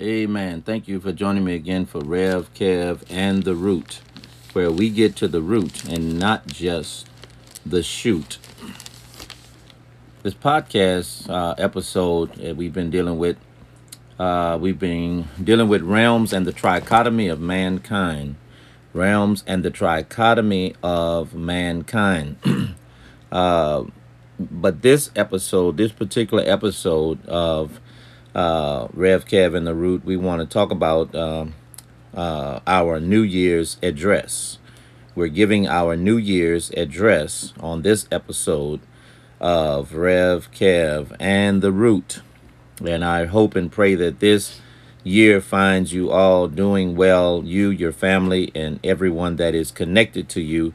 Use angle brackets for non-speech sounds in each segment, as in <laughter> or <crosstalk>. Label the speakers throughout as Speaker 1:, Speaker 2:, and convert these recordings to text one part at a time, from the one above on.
Speaker 1: Amen. Thank you for joining me again for Rev, Kev, and the Root, where we get to the root and not just the shoot. This podcast uh, episode that we've been dealing with, uh, we've been dealing with realms and the trichotomy of mankind. Realms and the trichotomy of mankind. <clears throat> uh, but this episode, this particular episode of uh, Rev Kev and the Root, we want to talk about uh, uh, our New Year's address. We're giving our New Year's address on this episode of Rev Kev and the Root. And I hope and pray that this year finds you all doing well, you, your family, and everyone that is connected to you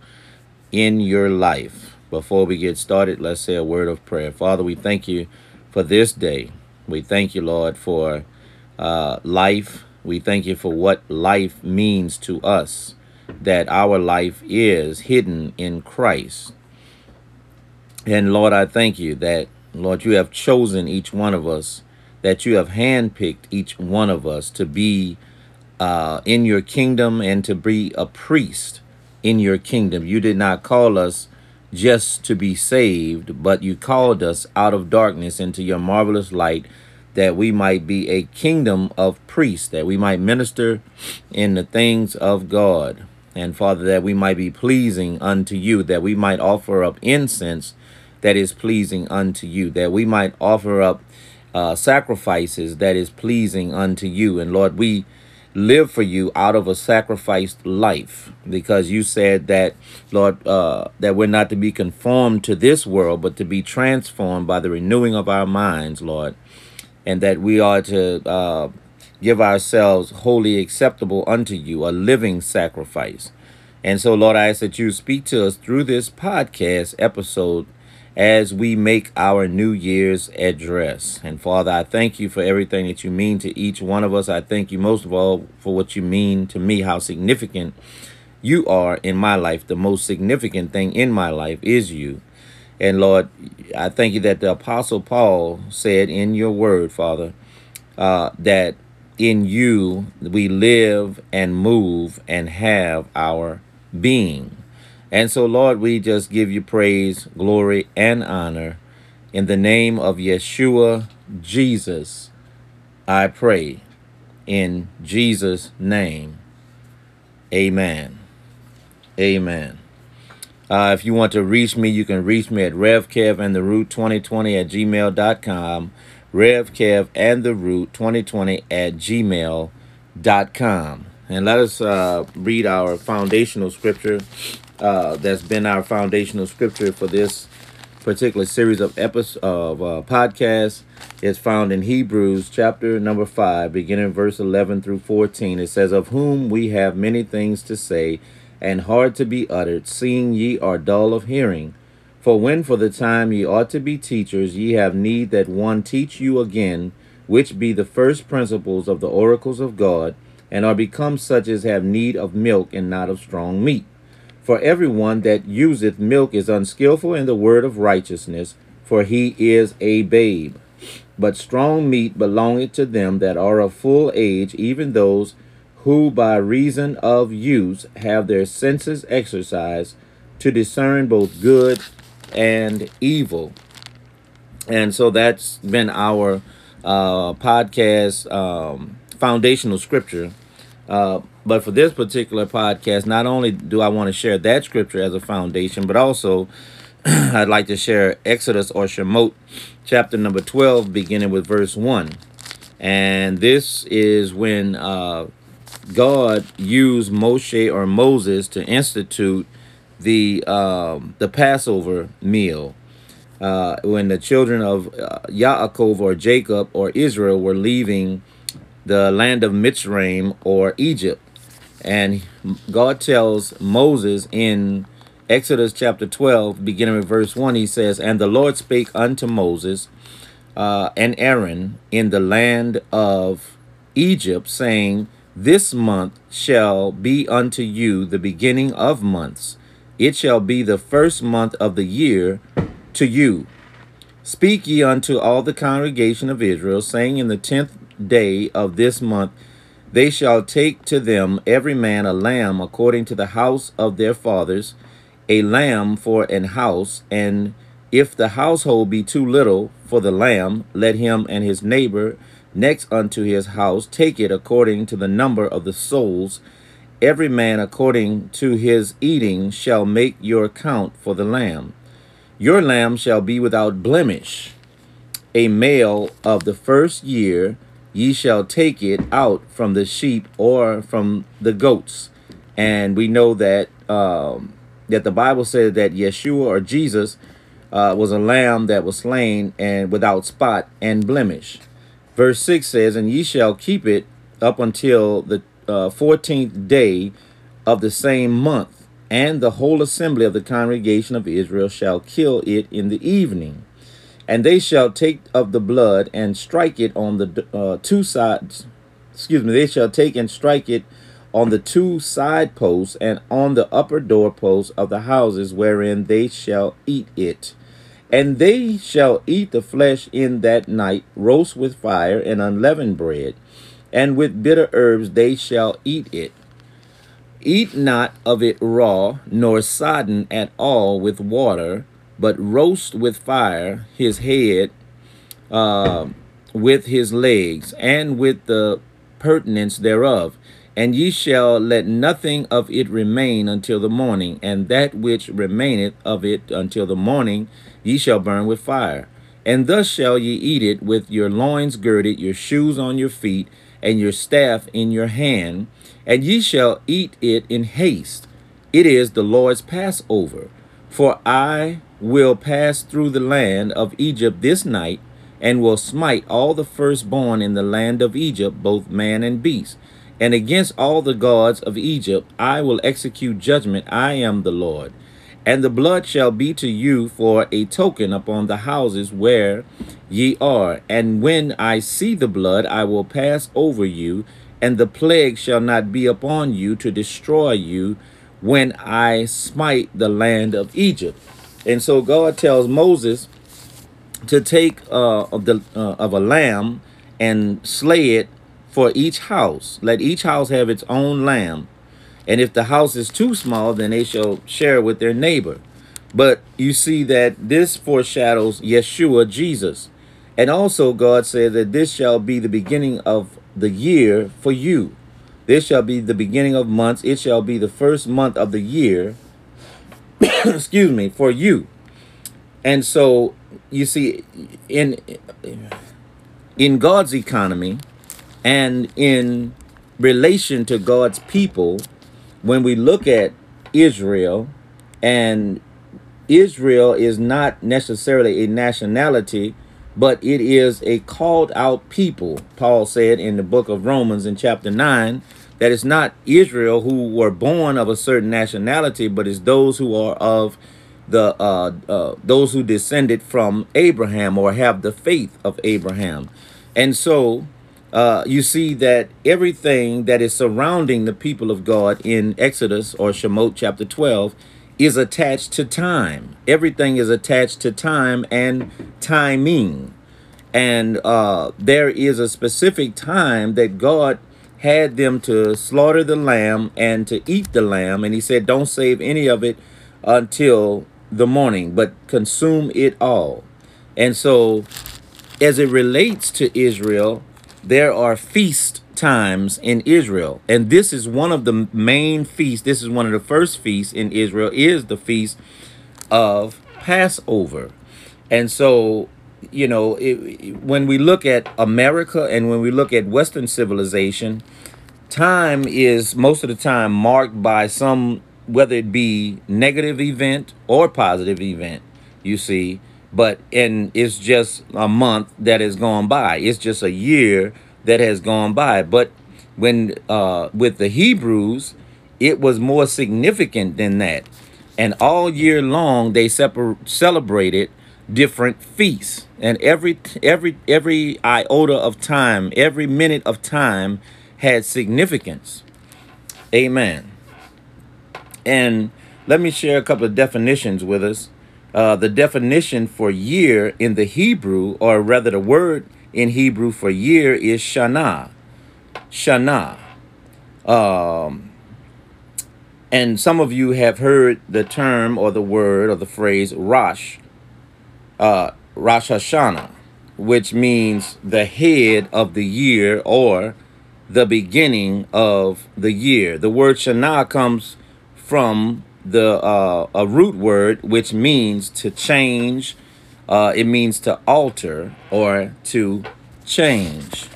Speaker 1: in your life. Before we get started, let's say a word of prayer. Father, we thank you for this day. We thank you, Lord, for uh, life. We thank you for what life means to us, that our life is hidden in Christ. And Lord, I thank you that, Lord, you have chosen each one of us, that you have handpicked each one of us to be uh, in your kingdom and to be a priest in your kingdom. You did not call us just to be saved, but you called us out of darkness into your marvelous light that we might be a kingdom of priests, that we might minister in the things of God. And Father, that we might be pleasing unto you, that we might offer up incense that is pleasing unto you, that we might offer up uh, sacrifices that is pleasing unto you. And Lord, we live for you out of a sacrificed life because you said that lord uh, that we're not to be conformed to this world but to be transformed by the renewing of our minds lord and that we are to uh, give ourselves wholly acceptable unto you a living sacrifice. And so lord i ask that you speak to us through this podcast episode as we make our New Year's address. And Father, I thank you for everything that you mean to each one of us. I thank you most of all for what you mean to me, how significant you are in my life. The most significant thing in my life is you. And Lord, I thank you that the Apostle Paul said in your word, Father, uh, that in you we live and move and have our being. And so, Lord, we just give you praise, glory, and honor. In the name of Yeshua, Jesus, I pray. In Jesus' name, amen. Amen. Uh, if you want to reach me, you can reach me at RevKev and the Root 2020 at gmail.com. RevKev and the Root 2020 at gmail.com. And let us uh, read our foundational scripture uh, that's been our foundational scripture for this particular series of episodes of uh, podcasts. Is found in Hebrews chapter number 5 beginning verse 11 through 14 it says of whom we have many things to say and hard to be uttered seeing ye are dull of hearing. For when for the time ye ought to be teachers ye have need that one teach you again which be the first principles of the oracles of God and are become such as have need of milk and not of strong meat for everyone that useth milk is unskillful in the word of righteousness, for he is a babe. But strong meat belongeth to them that are of full age, even those who by reason of use have their senses exercised to discern both good and evil. And so that's been our uh, podcast um, foundational scripture. Uh, but for this particular podcast, not only do I want to share that scripture as a foundation, but also <clears throat> I'd like to share Exodus or Shemot, chapter number 12, beginning with verse 1. And this is when uh, God used Moshe or Moses to institute the um, the Passover meal. Uh, when the children of uh, Yaakov or Jacob or Israel were leaving the land of Mitzrayim or Egypt. And God tells Moses in Exodus chapter 12, beginning with verse 1, he says, And the Lord spake unto Moses uh, and Aaron in the land of Egypt, saying, This month shall be unto you the beginning of months. It shall be the first month of the year to you. Speak ye unto all the congregation of Israel, saying, In the tenth day of this month they shall take to them every man a lamb according to the house of their fathers, a lamb for an house, and if the household be too little for the lamb, let him and his neighbor next unto his house take it according to the number of the souls. Every man according to his eating shall make your count for the lamb. Your lamb shall be without blemish, a male of the first year ye shall take it out from the sheep or from the goats. And we know that um, that the Bible said that Yeshua or Jesus uh, was a lamb that was slain and without spot and blemish. Verse 6 says, And ye shall keep it up until the uh, 14th day of the same month, and the whole assembly of the congregation of Israel shall kill it in the evening. And they shall take of the blood and strike it on the uh, two sides. Excuse me. They shall take and strike it on the two side posts and on the upper door posts of the houses wherein they shall eat it. And they shall eat the flesh in that night, roast with fire and unleavened bread, and with bitter herbs they shall eat it. Eat not of it raw, nor sodden at all with water, but roast with fire his head uh, with his legs and with the purtenance thereof. And ye shall let nothing of it remain until the morning, and that which remaineth of it until the morning ye shall burn with fire. And thus shall ye eat it with your loins girded, your shoes on your feet, and your staff in your hand, and ye shall eat it in haste. It is the Lord's Passover. For I will pass through the land of Egypt this night, and will smite all the firstborn in the land of Egypt, both man and beast. And against all the gods of Egypt I will execute judgment. I am the Lord. And the blood shall be to you for a token upon the houses where ye are. And when I see the blood, I will pass over you, and the plague shall not be upon you to destroy you when I smite the land of Egypt. And so God tells Moses to take uh, of the uh, of a lamb and slay it for each house. Let each house have its own lamb. And if the house is too small, then they shall share with their neighbor. But you see that this foreshadows Yeshua, Jesus. And also God said that this shall be the beginning of the year for you. This shall be the beginning of months. It shall be the first month of the year <coughs> excuse me, for you. And so you see in in God's economy and in relation to God's people, when we look at Israel and Israel is not necessarily a nationality, but it is a called out people. Paul said in the book of Romans in chapter 9 that it's not Israel who were born of a certain nationality, but it's those who are of the uh, uh, those who descended from Abraham or have the faith of Abraham. And so uh, you see that everything that is surrounding the people of God in Exodus or Shemot chapter 12 is attached to time. Everything is attached to time and timing. And uh, there is a specific time that God had them to slaughter the lamb and to eat the lamb. And he said, don't save any of it until the morning, but consume it all. And so as it relates to Israel, there are feast times in Israel. And this is one of the main feasts. This is one of the first feasts in Israel is the feast of Passover. And so you know, it, when we look at America and when we look at Western civilization, time is most of the time marked by some, whether it be negative event or positive event, you see, but and it's just a month that has gone by. It's just a year that has gone by. But when uh, with the Hebrews, it was more significant than that. And all year long, they separ- celebrated different feasts and every every every iota of time every minute of time had significance amen and let me share a couple of definitions with us uh, the definition for year in the hebrew or rather the word in Hebrew for year is Shana. Shana. Um, and some of you have heard the term or the word or the phrase Rosh, uh, Rosh Hashanah, which means the head of the year or the beginning of the year. The word Shana comes from the uh, a root word which means to change. Uh, it means to alter or to change.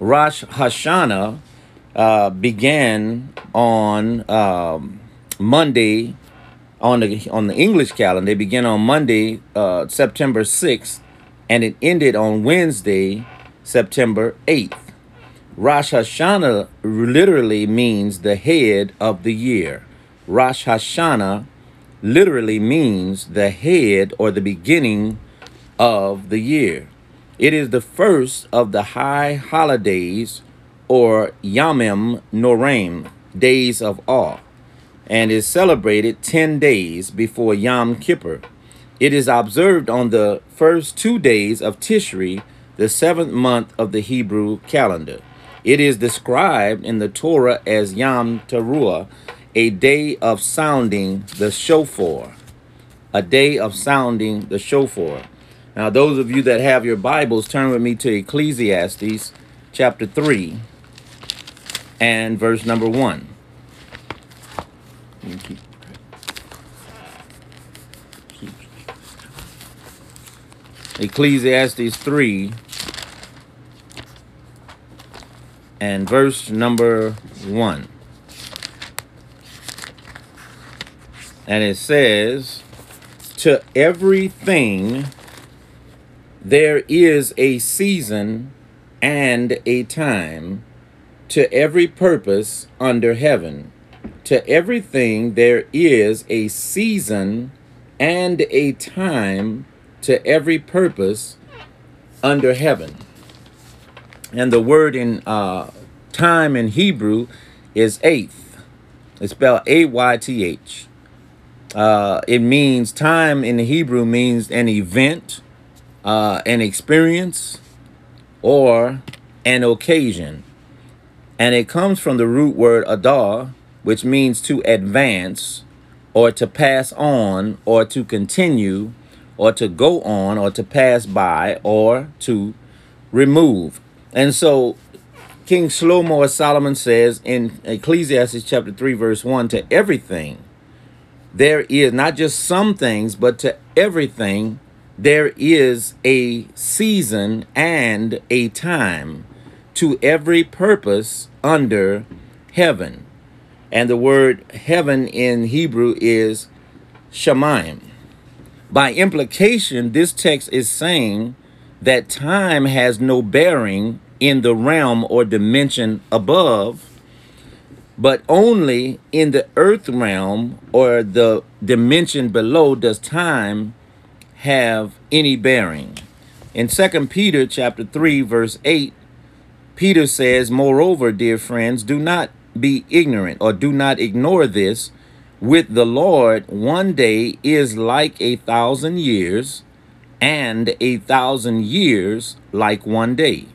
Speaker 1: Rosh Hashanah uh, began on um, Monday on the on the English calendar. They began on Monday, uh, September sixth, and it ended on Wednesday, September eighth. Rosh Hashanah literally means the head of the year. Rosh Hashanah literally means the head or the beginning of the year. It is the first of the high holidays or Yamim Noraim, days of awe, and is celebrated 10 days before Yom Kippur. It is observed on the first two days of Tishri, the seventh month of the Hebrew calendar. It is described in the Torah as Yom Teruah, a day of sounding the shofar. A day of sounding the shofar. Now, those of you that have your Bibles, turn with me to Ecclesiastes chapter 3 and verse number 1. Ecclesiastes 3 and verse number 1. And it says, To everything there is a season and a time to every purpose under heaven. To everything there is a season and a time to every purpose under heaven. And the word in uh, time in Hebrew is eighth. It's spelled A-Y-T-H. Uh, it means time in Hebrew means an event, uh, an experience, or an occasion. And it comes from the root word adar, which means to advance, or to pass on, or to continue, or to go on, or to pass by, or to remove. And so King Shlomo Solomon says in Ecclesiastes chapter 3, verse 1, to everything there is not just some things, but to everything there is a season and a time to every purpose under heaven. And the word heaven in Hebrew is shamayim. By implication, this text is saying that time has no bearing in the realm or dimension above, but only in the earth realm or the dimension below does time have any bearing. In 2 Peter chapter 3 verse 8, Peter says, "Moreover, dear friends, do not be ignorant or do not ignore this. With the Lord, one day is like a thousand years, and a thousand years like one day.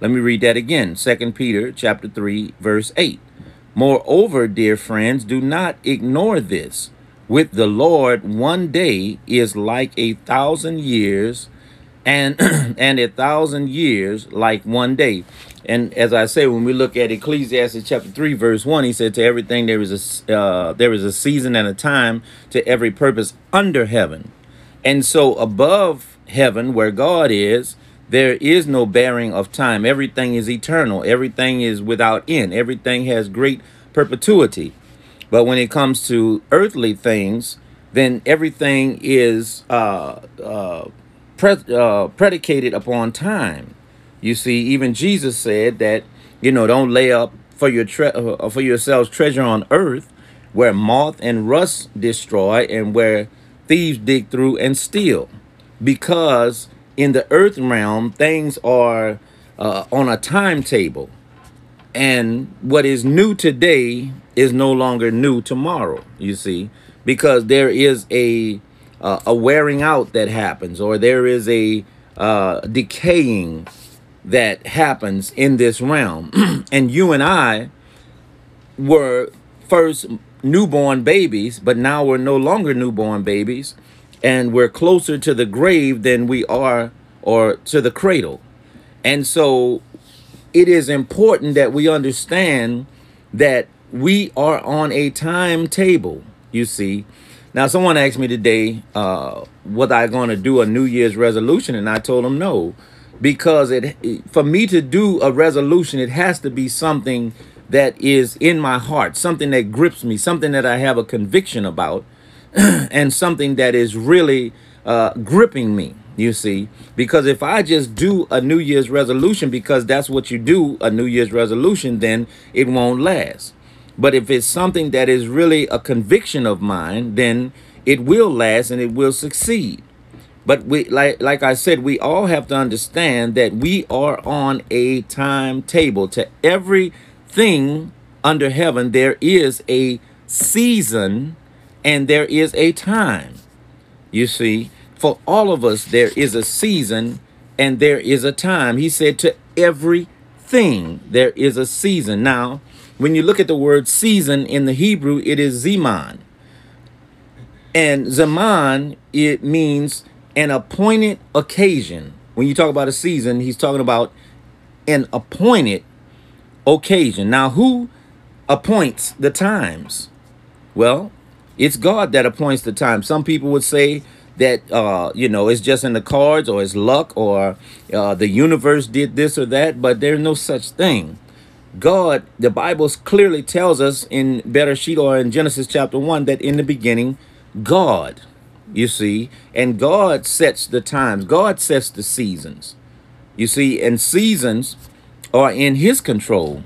Speaker 1: Let me read that again. Second Peter chapter 3, verse 8. Moreover, dear friends, do not ignore this. With the Lord, one day is like a thousand years, and <clears throat> and a thousand years like one day. And as I say, when we look at Ecclesiastes chapter three, verse one, he said, "To everything there is a uh, there is a season and a time to every purpose under heaven." And so above heaven where God is, there is no bearing of time. Everything is eternal. Everything is without end. Everything has great perpetuity. But when it comes to earthly things, then everything is uh, uh, pre uh, predicated upon time. You see, even Jesus said that, you know, don't lay up for your uh, for yourselves treasure on earth, where moth and rust destroy, and where thieves dig through and steal because in the earth realm, things are uh, on a timetable. And what is new today is no longer new tomorrow, you see, because there is a, uh, a wearing out that happens or there is a uh, decaying that happens in this realm. <clears throat> and you and I were first newborn babies, but now we're no longer newborn babies, and we're closer to the grave than we are or to the cradle. And so it is important that we understand that we are on a timetable, you see. Now, someone asked me today, uh, was I going to do a New Year's resolution? And I told them no, because it for me to do a resolution, it has to be something that is in my heart, something that grips me, something that I have a conviction about, <clears throat> and something that is really uh, gripping me, you see. Because if I just do a New Year's resolution, because that's what you do, a New Year's resolution, then it won't last. But if it's something that is really a conviction of mine, then it will last and it will succeed. But we like like I said, we all have to understand that we are on a timetable to every thing under heaven, there is a season and there is a time. You see, for all of us, there is a season and there is a time. He said to everything, there is a season. Now, when you look at the word season in the Hebrew, it is Zeman. And Zaman, it means an appointed occasion. When you talk about a season, he's talking about an appointed occasion. Now, who appoints the times? Well, it's God that appoints the time. Some people would say that, uh, you know, it's just in the cards or it's luck or uh, the universe did this or that, but there's no such thing. God, the Bible clearly tells us in Bereshit or in Genesis chapter 1 that in the beginning, God, you see, and God sets the times, God sets the seasons. You see, and seasons are in his control.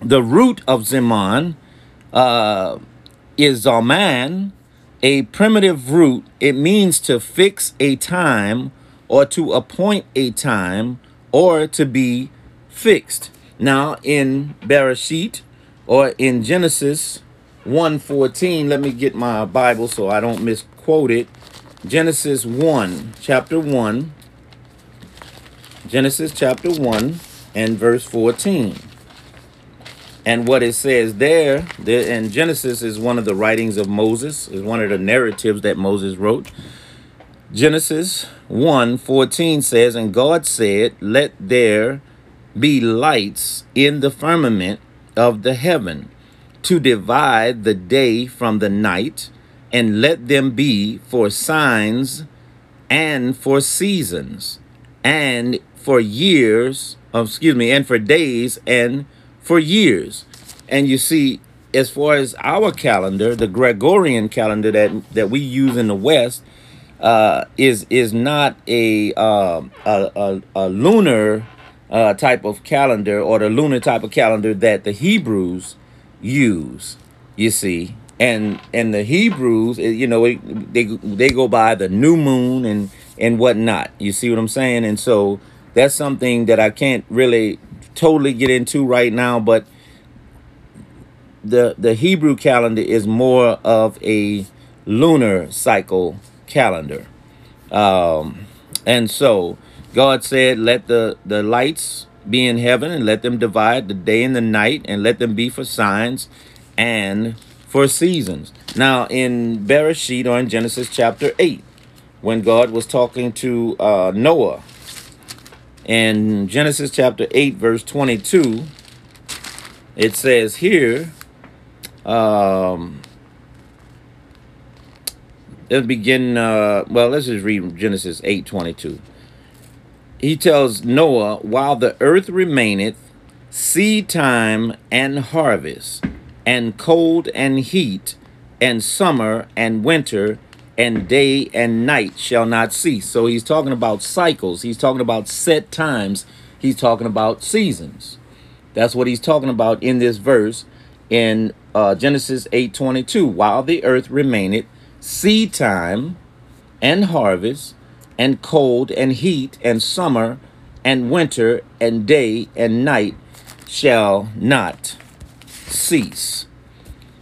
Speaker 1: The root of Zeman uh, is Zaman, a primitive root. It means to fix a time or to appoint a time or to be fixed. Now in Bereshit or in Genesis 1:14, let me get my Bible so I don't misquote it. Genesis 1, chapter 1. Genesis chapter 1 and verse 14. And what it says there, there in Genesis is one of the writings of Moses, is one of the narratives that Moses wrote. Genesis 1 14 says, And God said, Let there be lights in the firmament of the heaven to divide the day from the night, and let them be for signs and for seasons and for years um, excuse me, and for days and for years. And you see, as far as our calendar, the Gregorian calendar that that we use in the West, uh, is is not a uh, a, a, a, lunar uh, type of calendar or the lunar type of calendar that the Hebrews use. You see, and and the Hebrews, you know, they they go by the new moon and and whatnot. You see what I'm saying? And so that's something that I can't really totally get into right now, but the the Hebrew calendar is more of a lunar cycle calendar. Um, and so God said, let the, the lights be in heaven and let them divide the day and the night and let them be for signs and for seasons. Now in Bereshit or in Genesis chapter 8, when God was talking to uh, Noah in Genesis chapter 8, verse 22, it says here, um, let's begin, uh, well, let's just read Genesis 8, 22. He tells Noah, while the earth remaineth, seed time and harvest, and cold and heat, and summer and winter, and day and night shall not cease. So he's talking about cycles. He's talking about set times. He's talking about seasons. That's what he's talking about in this verse in uh, Genesis 8:22. While the earth remaineth, seed time and harvest, and cold and heat, and summer and winter, and day and night shall not cease.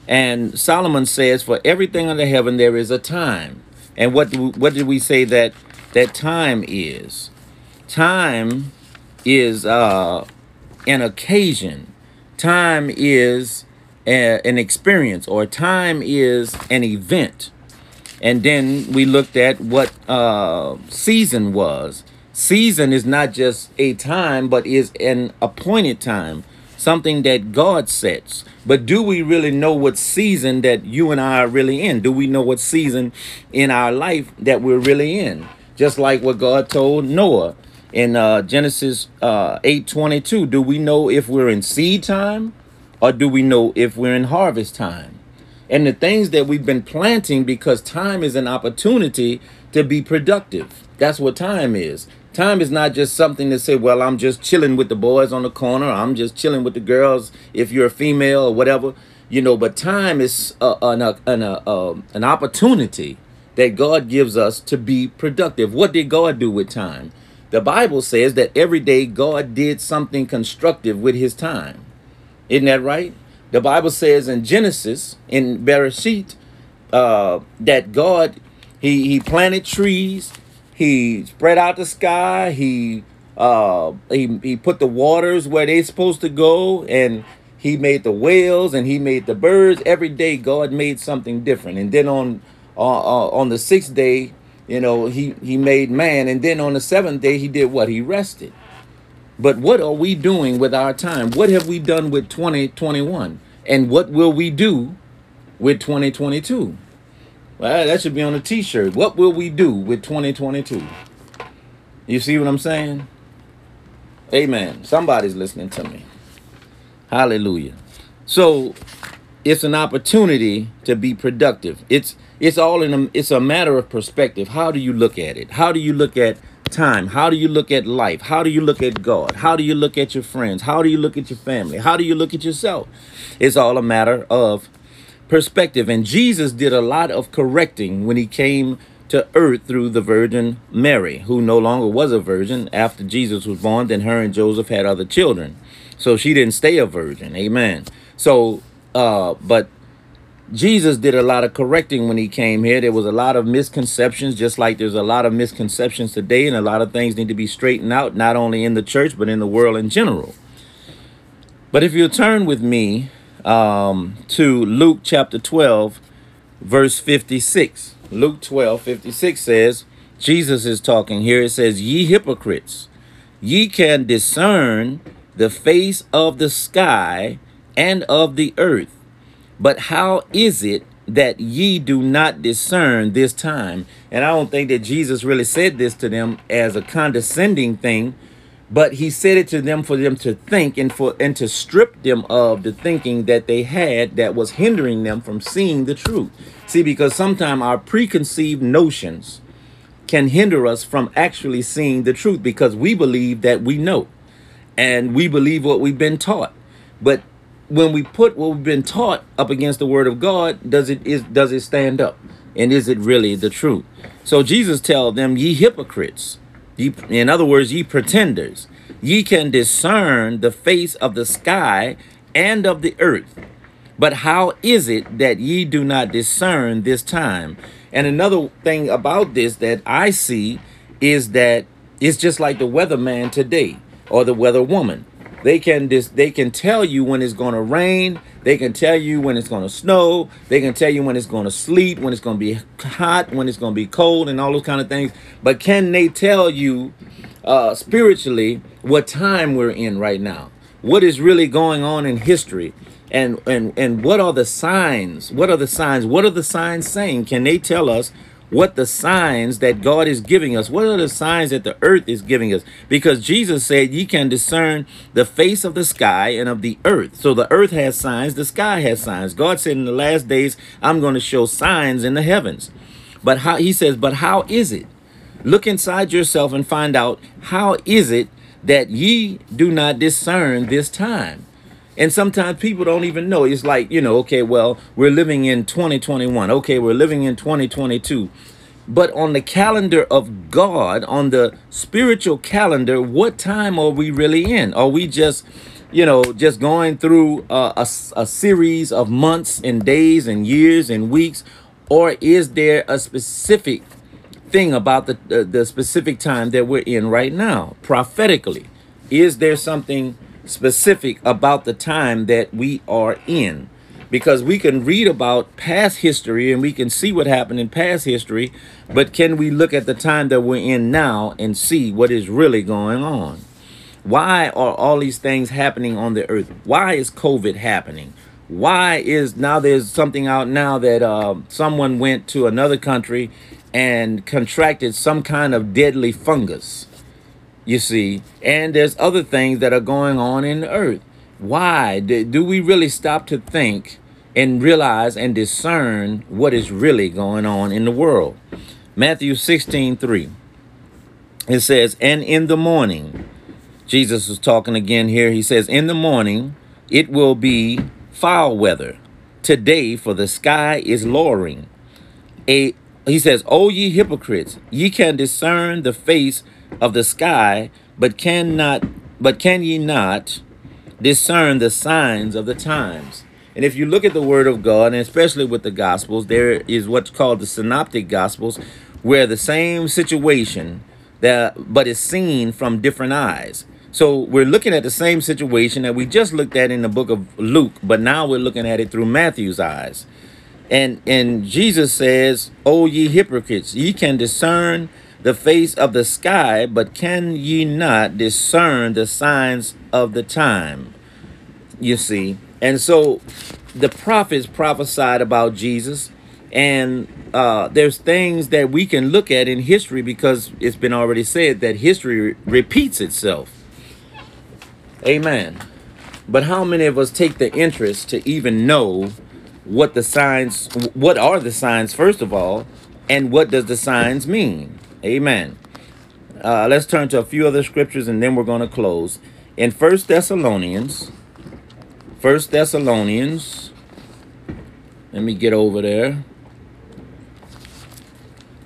Speaker 1: And Solomon says, for everything under heaven, there is a time. And what, do, what did we say that, that time is? Time is uh, an occasion. Time is a, an experience, or time is an event. And then we looked at what uh, season was. Season is not just a time, but is an appointed time, something that God sets. But do we really know what season that you and I are really in? Do we know what season in our life that we're really in? Just like what God told Noah in uh, Genesis uh, 8:22. Do we know if we're in seed time or do we know if we're in harvest time? And the things that we've been planting because time is an opportunity to be productive. That's what time is. Time is not just something to say, well, I'm just chilling with the boys on the corner. I'm just chilling with the girls if you're a female or whatever. You know, but time is uh, an, uh, an, uh, uh, an opportunity that God gives us to be productive. What did God do with time? The Bible says that every day God did something constructive with his time. Isn't that right? The Bible says in Genesis, in Bereshit, uh, that God, he, he planted trees, he spread out the sky, he, uh, he, he put the waters where they're supposed to go, and he made the whales and he made the birds. Every day God made something different. And then on, uh, uh on the sixth day, you know, he, he made man. And then on the seventh day, he did what? He rested. But what are we doing with our time? What have we done with 2021? And what will we do with 2022? Well, that should be on a t-shirt. What will we do with 2022? You see what I'm saying? Amen. Somebody's listening to me. Hallelujah. So it's an opportunity to be productive. It's it's all in a it's a matter of perspective. How do you look at it? How do you look at time? How do you look at life? How do you look at God? How do you look at your friends? How do you look at your family? How do you look at yourself? It's all a matter of perspective. And Jesus did a lot of correcting when he came to earth through the Virgin Mary, who no longer was a virgin after Jesus was born. Then her and Joseph had other children. So she didn't stay a virgin. Amen. So uh, but Jesus did a lot of correcting when he came here. There was a lot of misconceptions, just like there's a lot of misconceptions today, and a lot of things need to be straightened out, not only in the church, but in the world in general. But if you turn with me um, to Luke chapter 12, verse 56. Luke 12, 56 says, Jesus is talking here. It says, Ye hypocrites, ye can discern the face of the sky and of the earth. But how is it that ye do not discern this time? And I don't think that Jesus really said this to them as a condescending thing, but he said it to them for them to think and for and to strip them of the thinking that they had that was hindering them from seeing the truth. See, because sometimes our preconceived notions can hinder us from actually seeing the truth because we believe that we know and we believe what we've been taught. But when we put what we've been taught up against the word of God, does it is does it stand up? And is it really the truth? So Jesus tell them, ye hypocrites, ye, in other words, ye pretenders, ye can discern the face of the sky and of the earth. But how is it that ye do not discern this time? And another thing about this that I see is that it's just like the weatherman today or the weather woman. They can just they can tell you when it's going to rain. They can tell you when it's going to snow. They can tell you when it's going to sleet, when it's going to be hot, when it's going to be cold, and all those kind of things. But can they tell you uh, spiritually what time we're in right now? What is really going on in history? And and and what are the signs? What are the signs? What are the signs saying? Can they tell us what the signs that God is giving us. What are the signs that the earth is giving us? Because Jesus said, Ye can discern the face of the sky and of the earth. So the earth has signs, the sky has signs. God said, In the last days, I'm going to show signs in the heavens. But how he says, But how is it? Look inside yourself and find out how is it that ye do not discern this time? And sometimes people don't even know. It's like, you know, okay, well, we're living in 2021. Okay, we're living in 2022. But on the calendar of God, on the spiritual calendar, what time are we really in? Are we just, you know, just going through a, a, a series of months and days and years and weeks? Or is there a specific thing about the, the, the specific time that we're in right now, prophetically? Is there something specific about the time that we are in? Because we can read about past history and we can see what happened in past history, but can we look at the time that we're in now and see what is really going on? Why are all these things happening on the earth? Why is COVID happening? Why is now there's something out now that uh, someone went to another country and contracted some kind of deadly fungus? You see, and there's other things that are going on in the earth. Why do we really stop to think and realize and discern what is really going on in the world? Matthew 16 3. It says, And in the morning, Jesus is talking again here. He says, In the morning, it will be foul weather. Today, for the sky is lowering. A he says, O ye hypocrites, ye can discern the face of the sky, but cannot but can ye not discern the signs of the times? And if you look at the word of God, and especially with the gospels, there is what's called the synoptic gospels, where the same situation that but is seen from different eyes. So we're looking at the same situation that we just looked at in the book of Luke, but now we're looking at it through Matthew's eyes. And and Jesus says, "O ye hypocrites, ye can discern the face of the sky, but can ye not discern the signs of the time?" You see. And so the prophets prophesied about Jesus and uh, there's things that we can look at in history because it's been already said that history repeats itself. Amen. But how many of us take the interest to even know what the signs, what are the signs, first of all, and what does the signs mean? Amen. Uh, let's turn to a few other scriptures and then we're going to close. In First Thessalonians, First Thessalonians, let me get over there.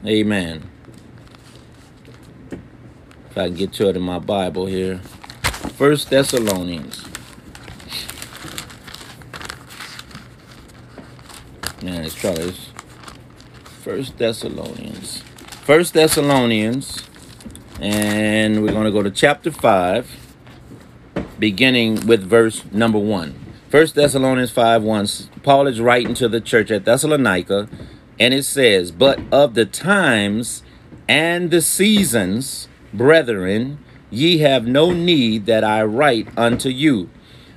Speaker 1: Amen. If I can get to it in my Bible here. First Thessalonians. Man, let's try this. First Thessalonians. First Thessalonians. And we're going to go to chapter 5, beginning with verse number 1. First Thessalonians 5 1. Paul is writing to the church at Thessalonica, and it says, But of the times and the seasons, brethren, Ye have no need that I write unto you.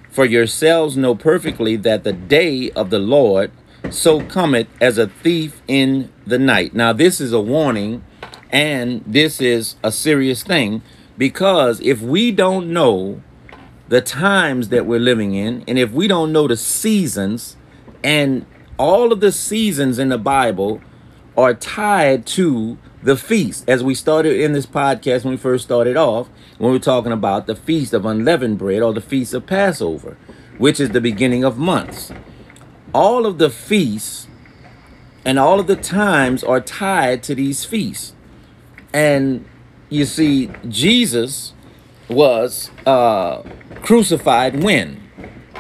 Speaker 1: For yourselves know perfectly that the day of the Lord so cometh as a thief in the night. Now, this is a warning and this is a serious thing because if we don't know the times that we're living in, and if we don't know the seasons, and all of the seasons in the Bible are tied to the feast. As we started in this podcast when we first started off, when we were talking about the feast of unleavened bread or the feast of Passover, which is the beginning of months. All of the feasts and all of the times are tied to these feasts. And you see, Jesus was uh, crucified when?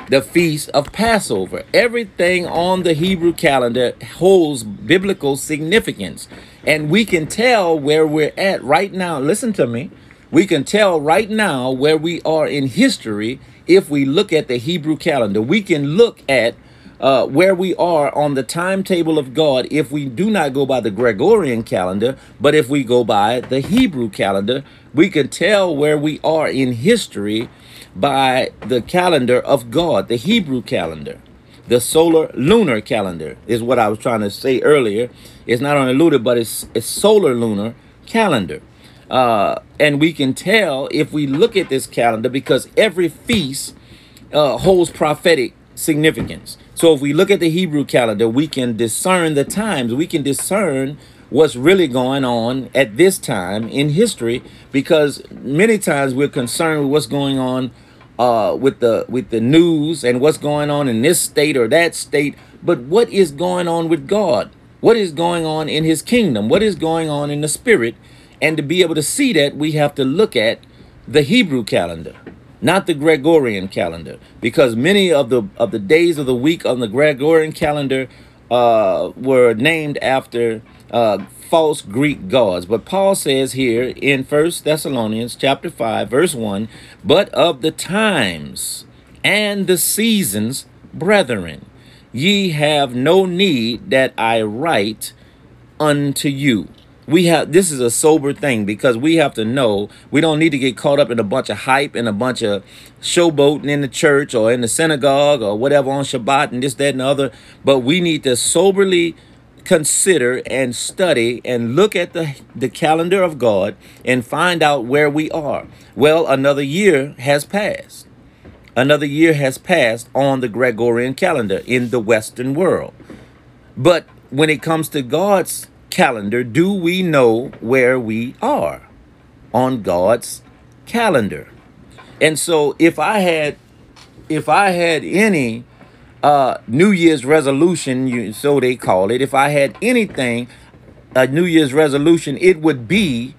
Speaker 1: The feast of Passover. Everything on the Hebrew calendar holds biblical significance. And we can tell where we're at right now. Listen to me we can tell right now where we are in history if we look at the Hebrew calendar. We can look at uh, where we are on the timetable of God if we do not go by the Gregorian calendar, but if we go by the Hebrew calendar, we can tell where we are in history by the calendar of God, the Hebrew calendar. The solar lunar calendar is what I was trying to say earlier. It's not only lunar, but it's, it's solar lunar calendar. Uh, and we can tell if we look at this calendar because every feast uh, holds prophetic significance. So if we look at the Hebrew calendar, we can discern the times. We can discern what's really going on at this time in history because many times we're concerned with what's going on uh, with the with the news and what's going on in this state or that state. But what is going on with God? What is going on in his kingdom? What is going on in the spirit? And to be able to see that, we have to look at the Hebrew calendar, not the Gregorian calendar, because many of the of the days of the week on the Gregorian calendar uh, were named after uh, false Greek gods. But Paul says here in First Thessalonians chapter 5, verse 1, but of the times and the seasons, brethren, ye have no need that I write unto you we have this is a sober thing because we have to know we don't need to get caught up in a bunch of hype and a bunch of showboating in the church or in the synagogue or whatever on Shabbat and this, that, and the other. But we need to soberly consider and study and look at the, the calendar of God and find out where we are. Well, another year has passed. Another year has passed on the Gregorian calendar in the Western world. But when it comes to God's calendar do we know where we are on God's calendar? And so if I had if I had any uh New Year's resolution, so they call it, if I had anything a New Year's resolution, it would be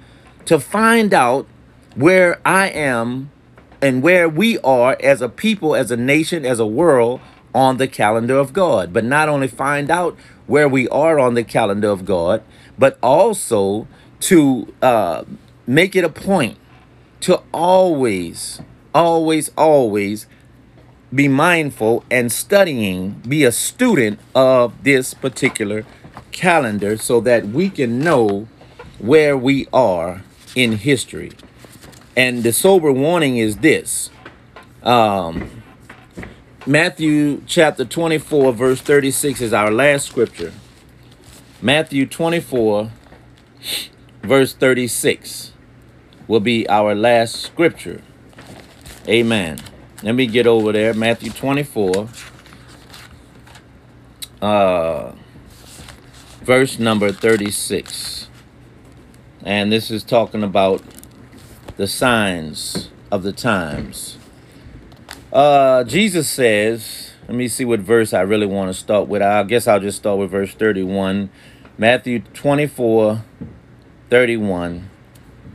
Speaker 1: to find out where I am and where we are as a people, as a nation, as a world on the calendar of God. But not only find out where we are on the calendar of God, but also to uh, make it a point to always, always, always be mindful and studying, be a student of this particular calendar so that we can know where we are in history. And the sober warning is this. Um, Matthew chapter 24, verse 36 is our last scripture. Matthew 24, verse 36 will be our last scripture. Amen. Let me get over there. Matthew 24, uh, verse number 36. And this is talking about the signs of the times. Uh, Jesus says, let me see what verse I really want to start with. I guess I'll just start with verse 31. Matthew 24, 31.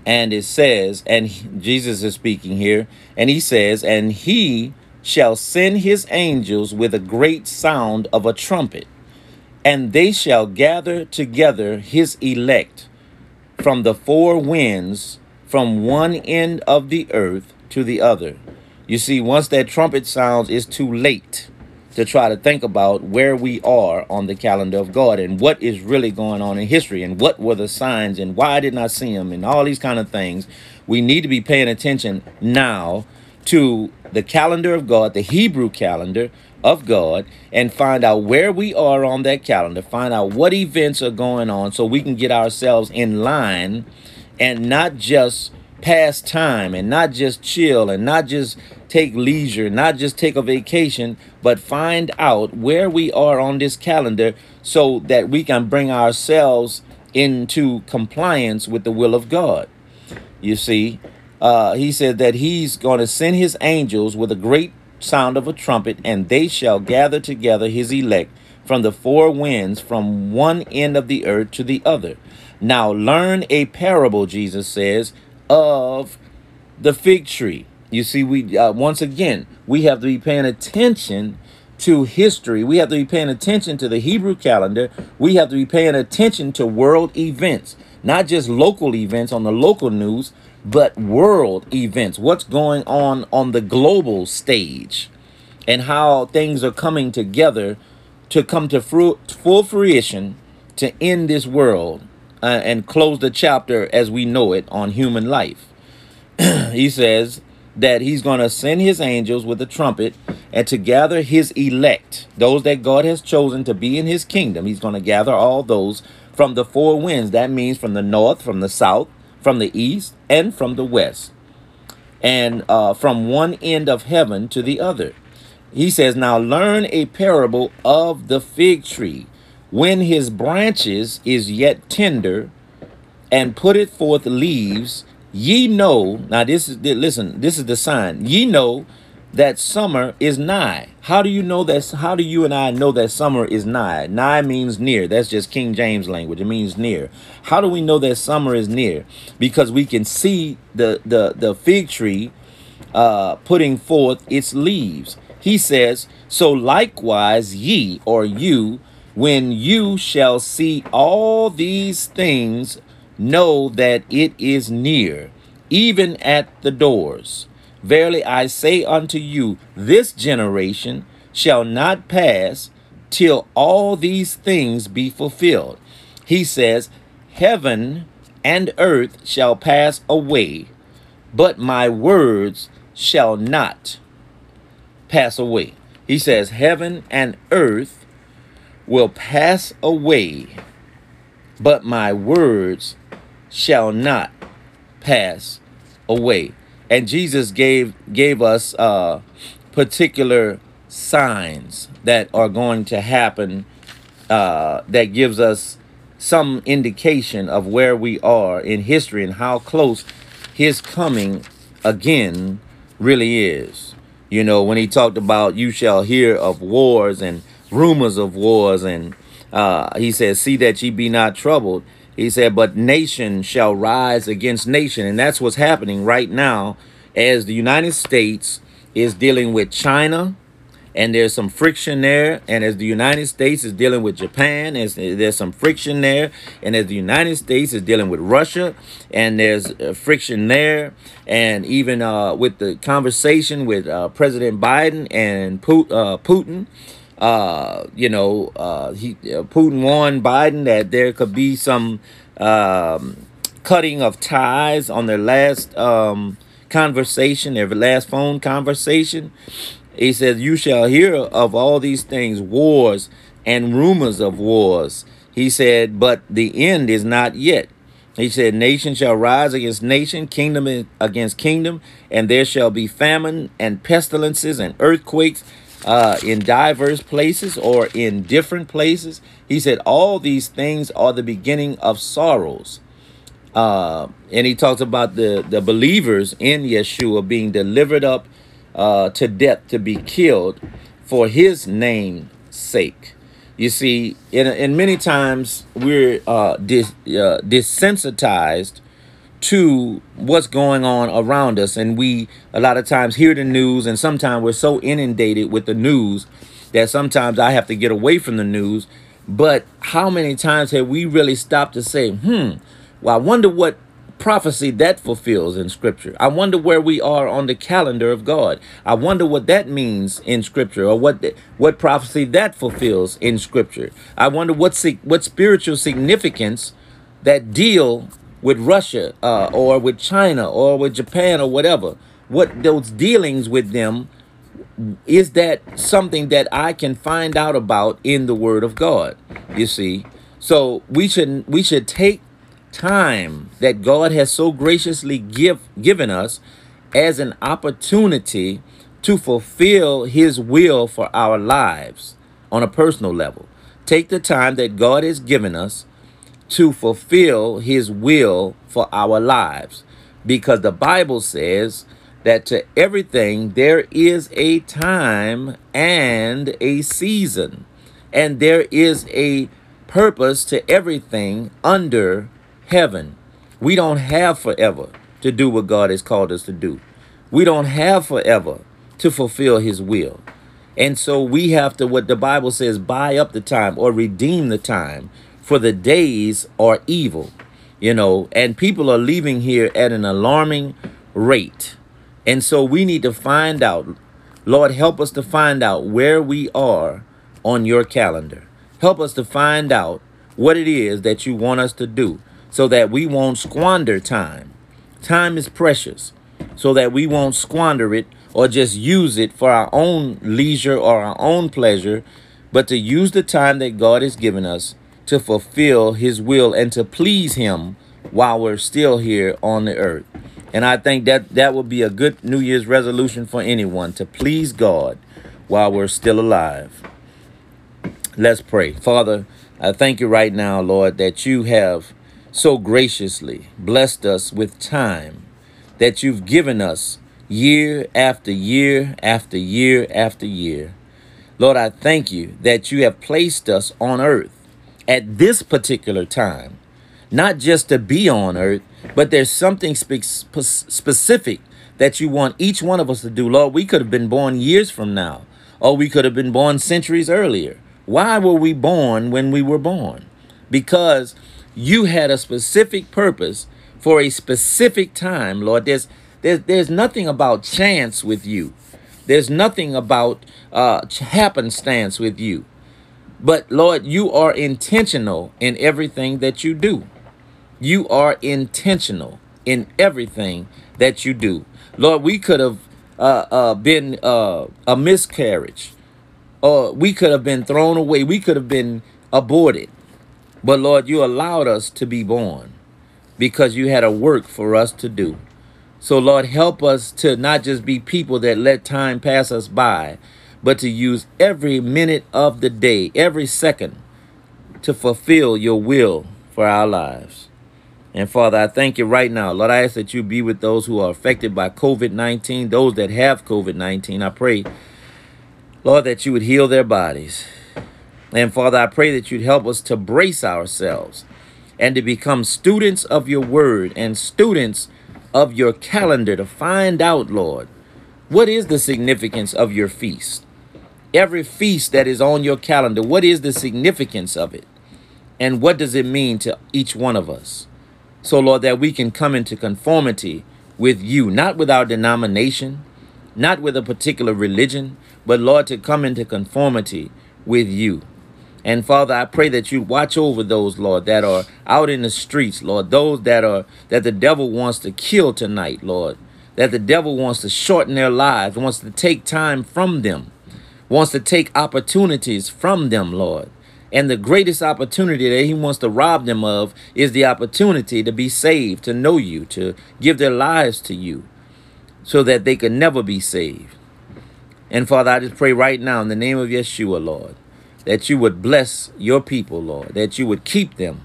Speaker 1: And it says, and Jesus is speaking here, and he says, and he shall send his angels with a great sound of a trumpet, and they shall gather together his elect from the four winds, from one end of the earth to the other. You see, once that trumpet sounds, it's too late to try to think about where we are on the calendar of God and what is really going on in history and what were the signs and why didn't I see them and all these kind of things. We need to be paying attention now to the calendar of God, the Hebrew calendar of God, and find out where we are on that calendar, find out what events are going on so we can get ourselves in line and not just pass time and not just chill and not just take leisure, not just take a vacation, but find out where we are on this calendar so that we can bring ourselves into compliance with the will of God. You see, uh, he said that he's going to send his angels with a great sound of a trumpet, and they shall gather together his elect from the four winds, from one end of the earth to the other. Now learn a parable, Jesus says, of the fig tree. You see, we uh, once again we have to be paying attention to history. We have to be paying attention to the Hebrew calendar. We have to be paying attention to world events, not just local events on the local news, but world events. What's going on on the global stage, and how things are coming together to come to full fruition to end this world uh, and close the chapter as we know it on human life. <clears throat> he says that he's going to send his angels with a trumpet and to gather his elect, those that God has chosen to be in his kingdom. He's going to gather all those from the four winds. That means from the north, from the south, from the east, and from the west. And uh, from one end of heaven to the other. He says, Now learn a parable of the fig tree when his branches is yet tender and putteth forth leaves, ye know, now this is, listen, this is the sign. Ye know that summer is nigh. How do you know that? How do you and I know that summer is nigh? Nigh means near. That's just King James language. It means near. How do we know that summer is near? Because we can see the, the, the fig tree uh, putting forth its leaves. He says, so likewise ye or you When you shall see all these things, know that it is near, even at the doors. Verily I say unto you, this generation shall not pass till all these things be fulfilled. He says, Heaven and earth shall pass away, but my words shall not pass away. He says, Heaven and earth will pass away, but my words shall not pass away. And Jesus gave gave us uh, particular signs that are going to happen uh, that gives us some indication of where we are in history and how close his coming again really is. You know, when he talked about you shall hear of wars and rumors of wars, and uh, he says, See that ye be not troubled. He said, But nation shall rise against nation. And that's what's happening right now as the United States is dealing with China, and there's some friction there. And as the United States is dealing with Japan, as there's some friction there. And as the United States is dealing with Russia, and there's uh, friction there. And even uh, with the conversation with uh, President Biden and uh, Putin, uh, you know, uh, he uh, Putin warned Biden that there could be some um, cutting of ties on their last um, conversation, their last phone conversation. He says, You shall hear of all these things, wars and rumors of wars. He said, But the end is not yet. He said, Nation shall rise against nation, kingdom against kingdom, and there shall be famine and pestilences and earthquakes uh, in diverse places or in different places. He said, All these things are the beginning of sorrows. Uh, and he talks about the, the believers in Yeshua being delivered up uh, to death to be killed for his name's sake. You see, in, in many times we're uh, dis, uh, desensitized to what's going on around us. And we a lot of times hear the news, and sometimes we're so inundated with the news that sometimes I have to get away from the news. But how many times have we really stopped to say, hmm, well, I wonder what prophecy that fulfills in scripture. I wonder where we are on the calendar of God. I wonder what that means in scripture or what the, what prophecy that fulfills in scripture. I wonder what what spiritual significance that deal with Russia uh, or with China or with Japan or whatever, what those dealings with them, is that something that I can find out about in the Word of God? You see, so we should we should take time that God has so graciously give given us as an opportunity to fulfill His will for our lives on a personal level. Take the time that God has given us to fulfill his will for our lives. Because the Bible says that to everything there is a time and a season, and there is a purpose to everything under heaven. We don't have forever to do what God has called us to do. We don't have forever to fulfill his will. And so we have to, what the Bible says, buy up the time or redeem the time for the days are evil, you know, and people are leaving here at an alarming rate. And so we need to find out, Lord, help us to find out where we are on your calendar. Help us to find out what it is that you want us to do so that we won't squander time. Time is precious so that we won't squander it or just use it for our own leisure or our own pleasure, but to use the time that God has given us to fulfill his will and to please him while we're still here on the earth. And I think that that would be a good New Year's resolution for anyone to please God while we're still alive. Let's pray. Father, I thank you right now, Lord, that you have so graciously blessed us with time, that you've given us year after year after year after year. Lord, I thank you that you have placed us on earth at this particular time, not just to be on earth, but there's something spe specific that you want each one of us to do. Lord, we could have been born years from now, or we could have been born centuries earlier, Why were we born when we were born? Because you had a specific purpose for a specific time, Lord. There's there's, there's nothing about chance with you. There's nothing about uh, happenstance with you. But Lord, you are intentional in everything that you do. You are intentional in everything that you do. Lord, we could have uh, uh, been uh, a miscarriage, or we could have been thrown away. We could have been aborted. But Lord, you allowed us to be born because you had a work for us to do. So, Lord, help us to not just be people that let time pass us by, but to use every minute of the day, every second, to fulfill your will for our lives. And Father, I thank you right now. Lord, I ask that you be with those who are affected by COVID 19, those that have COVID 19. I pray, Lord, that you would heal their bodies. And Father, I pray that you'd help us to brace ourselves and to become students of your word and students of your calendar to find out, Lord, what is the significance of your feast? Every feast that is on your calendar, what is the significance of it? And what does it mean to each one of us? So, Lord, that we can come into conformity with you, not with our denomination, not with a particular religion, but, Lord, to come into conformity with you. And Father, I pray that you watch over those, Lord, that are out in the streets, Lord, those that are that the devil wants to kill tonight, Lord, that the devil wants to shorten their lives, wants to take time from them, wants to take opportunities from them, Lord. And the greatest opportunity that he wants to rob them of is the opportunity to be saved, to know you, to give their lives to you, so that they can never be saved. And Father, I just pray right now in the name of Yeshua, Lord, that you would bless your people, Lord, that you would keep them.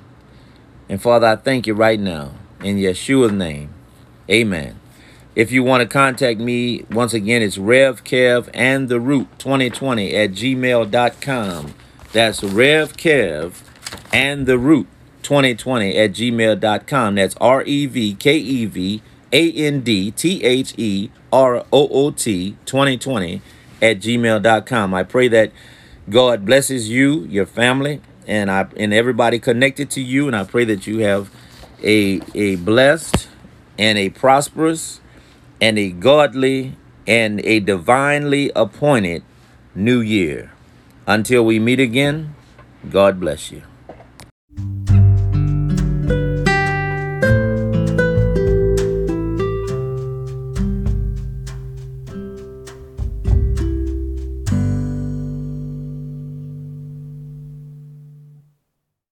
Speaker 1: And Father, I thank you right now in Yeshua's name. Amen. If you want to contact me, once again, it's RevKev and the Root 2020 at gmail.com. That's RevKev and the Root 2020 at gmail.com. That's R E V K E V A N D T H E R O O T 2020 at gmail.com. I pray that God blesses you, your family, and I and everybody connected to you. And I pray that you have a a blessed and a prosperous and a godly and a divinely appointed new year. Until we meet again, God bless you.